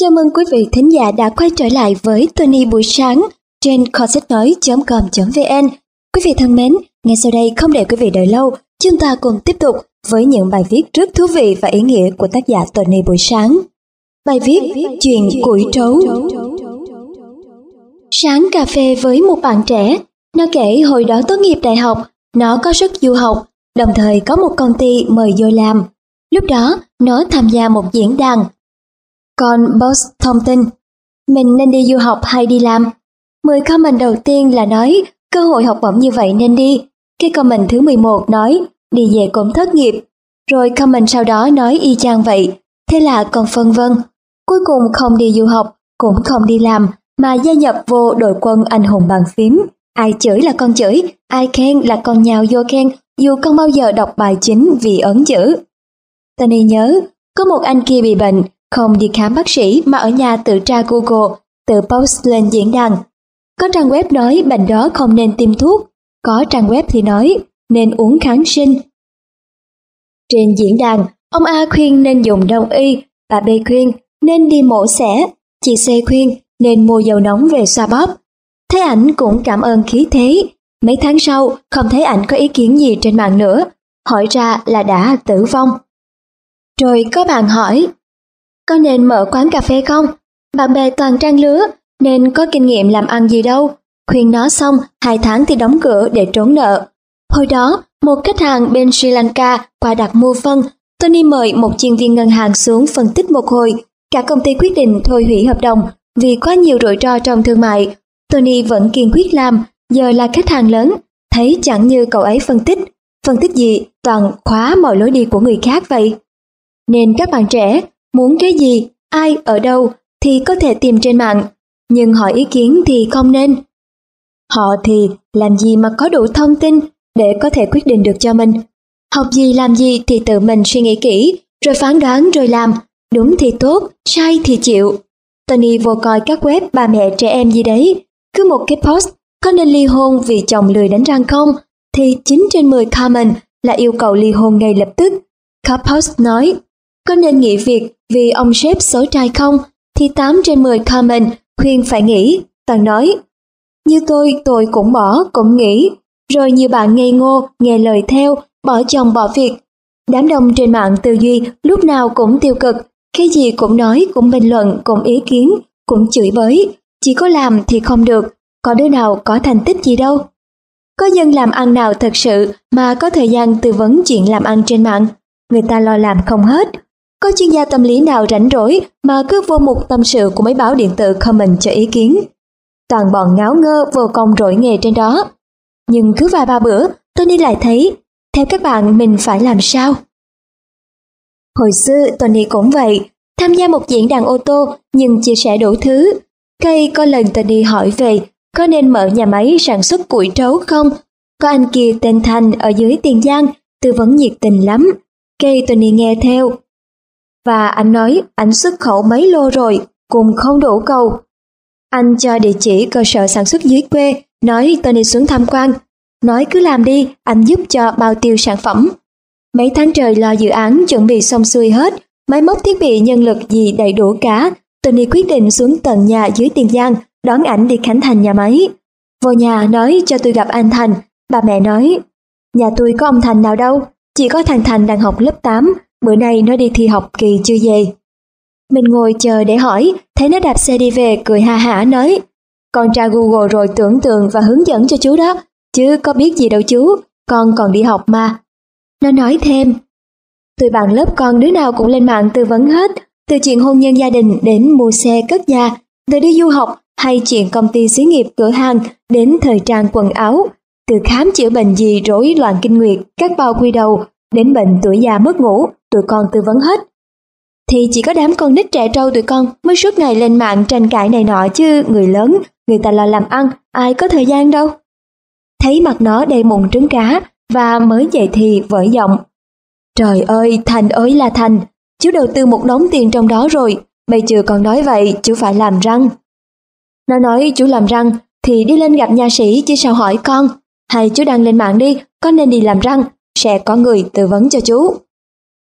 Chào mừng quý vị thính giả đã quay trở lại với Tony buổi sáng trên coesetoi.com.vn. Quý vị thân mến, ngay sau đây không để quý vị đợi lâu, chúng ta cùng tiếp tục với những bài viết rất thú vị và ý nghĩa của tác giả Tony buổi sáng. Bài viết Chuyện củi trấu Sáng cà phê với một bạn trẻ, nó kể hồi đó tốt nghiệp đại học, nó có sức du học, đồng thời có một công ty mời vô làm. Lúc đó, nó tham gia một diễn đàn còn boss thông tin, mình nên đi du học hay đi làm? 10 comment đầu tiên là nói cơ hội học bổng như vậy nên đi. Cái comment thứ 11 nói đi về cũng thất nghiệp. Rồi comment sau đó nói y chang vậy. Thế là còn phân vân. Cuối cùng không đi du học, cũng không đi làm, mà gia nhập vô đội quân anh hùng bàn phím. Ai chửi là con chửi, ai khen là con nhào vô khen, dù không bao giờ đọc bài chính vì ấn chữ. Tony nhớ, có một anh kia bị bệnh, không đi khám bác sĩ mà ở nhà tự tra Google, tự post lên diễn đàn. Có trang web nói bệnh đó không nên tiêm thuốc, có trang web thì nói nên uống kháng sinh. Trên diễn đàn, ông A khuyên nên dùng đông y, bà B khuyên nên đi mổ xẻ, chị C khuyên nên mua dầu nóng về xoa bóp. Thấy ảnh cũng cảm ơn khí thế. Mấy tháng sau, không thấy ảnh có ý kiến gì trên mạng nữa, hỏi ra là đã tử vong. Rồi có bạn hỏi, có nên mở quán cà phê không? Bạn bè toàn trang lứa, nên có kinh nghiệm làm ăn gì đâu. Khuyên nó xong, hai tháng thì đóng cửa để trốn nợ. Hồi đó, một khách hàng bên Sri Lanka qua đặt mua phân, Tony mời một chuyên viên ngân hàng xuống phân tích một hồi. Cả công ty quyết định thôi hủy hợp đồng vì quá nhiều rủi ro trong thương mại. Tony vẫn kiên quyết làm, giờ là khách hàng lớn, thấy chẳng như cậu ấy phân tích. Phân tích gì toàn khóa mọi lối đi của người khác vậy. Nên các bạn trẻ Muốn cái gì, ai, ở đâu thì có thể tìm trên mạng, nhưng hỏi ý kiến thì không nên. Họ thì làm gì mà có đủ thông tin để có thể quyết định được cho mình. Học gì làm gì thì tự mình suy nghĩ kỹ, rồi phán đoán rồi làm, đúng thì tốt, sai thì chịu. Tony vô coi các web bà mẹ trẻ em gì đấy, cứ một cái post có nên ly hôn vì chồng lười đánh răng không, thì 9 trên 10 comment là yêu cầu ly hôn ngay lập tức. Có post nói, có nên nghỉ việc vì ông sếp xấu trai không? Thì 8 trên 10 comment khuyên phải nghỉ. Toàn nói, như tôi tôi cũng bỏ, cũng nghỉ. Rồi nhiều bạn ngây ngô, nghe lời theo, bỏ chồng bỏ việc. Đám đông trên mạng tư duy lúc nào cũng tiêu cực, cái gì cũng nói, cũng bình luận, cũng ý kiến, cũng chửi bới. Chỉ có làm thì không được, có đứa nào có thành tích gì đâu. Có dân làm ăn nào thật sự mà có thời gian tư vấn chuyện làm ăn trên mạng? Người ta lo làm không hết, có chuyên gia tâm lý nào rảnh rỗi mà cứ vô mục tâm sự của mấy báo điện tử comment cho ý kiến. Toàn bọn ngáo ngơ vô công rỗi nghề trên đó. Nhưng cứ vài ba bữa, Tony lại thấy, theo các bạn mình phải làm sao? Hồi xưa Tony cũng vậy, tham gia một diễn đàn ô tô nhưng chia sẻ đủ thứ. Cây có lần Tony hỏi về có nên mở nhà máy sản xuất củi trấu không? Có anh kia tên Thành ở dưới Tiền Giang, tư vấn nhiệt tình lắm. Cây Tony nghe theo, và anh nói anh xuất khẩu mấy lô rồi, cùng không đủ cầu. Anh cho địa chỉ cơ sở sản xuất dưới quê, nói Tony xuống tham quan. Nói cứ làm đi, anh giúp cho bao tiêu sản phẩm. Mấy tháng trời lo dự án chuẩn bị xong xuôi hết, máy móc thiết bị nhân lực gì đầy đủ cả. Tony quyết định xuống tận nhà dưới Tiền Giang, đón ảnh đi khánh thành nhà máy. Vô nhà nói cho tôi gặp anh Thành, bà mẹ nói, nhà tôi có ông Thành nào đâu, chỉ có thằng Thành đang học lớp 8, bữa nay nó đi thi học kỳ chưa về. Mình ngồi chờ để hỏi, thấy nó đạp xe đi về cười ha hả nói, con tra Google rồi tưởng tượng và hướng dẫn cho chú đó, chứ có biết gì đâu chú, con còn đi học mà. Nó nói thêm, tụi bạn lớp con đứa nào cũng lên mạng tư vấn hết, từ chuyện hôn nhân gia đình đến mua xe cất nhà, từ đi du học hay chuyện công ty xí nghiệp cửa hàng đến thời trang quần áo, từ khám chữa bệnh gì rối loạn kinh nguyệt, các bao quy đầu, đến bệnh tuổi già mất ngủ, tụi con tư vấn hết. Thì chỉ có đám con nít trẻ trâu tụi con mới suốt ngày lên mạng tranh cãi này nọ chứ người lớn, người ta lo làm ăn, ai có thời gian đâu. Thấy mặt nó đầy mụn trứng cá và mới dậy thì vỡ giọng. Trời ơi, Thành ơi là Thành, chú đầu tư một đống tiền trong đó rồi, bây giờ còn nói vậy chú phải làm răng. Nó nói chú làm răng thì đi lên gặp nha sĩ chứ sao hỏi con, hay chú đăng lên mạng đi, có nên đi làm răng, sẽ có người tư vấn cho chú.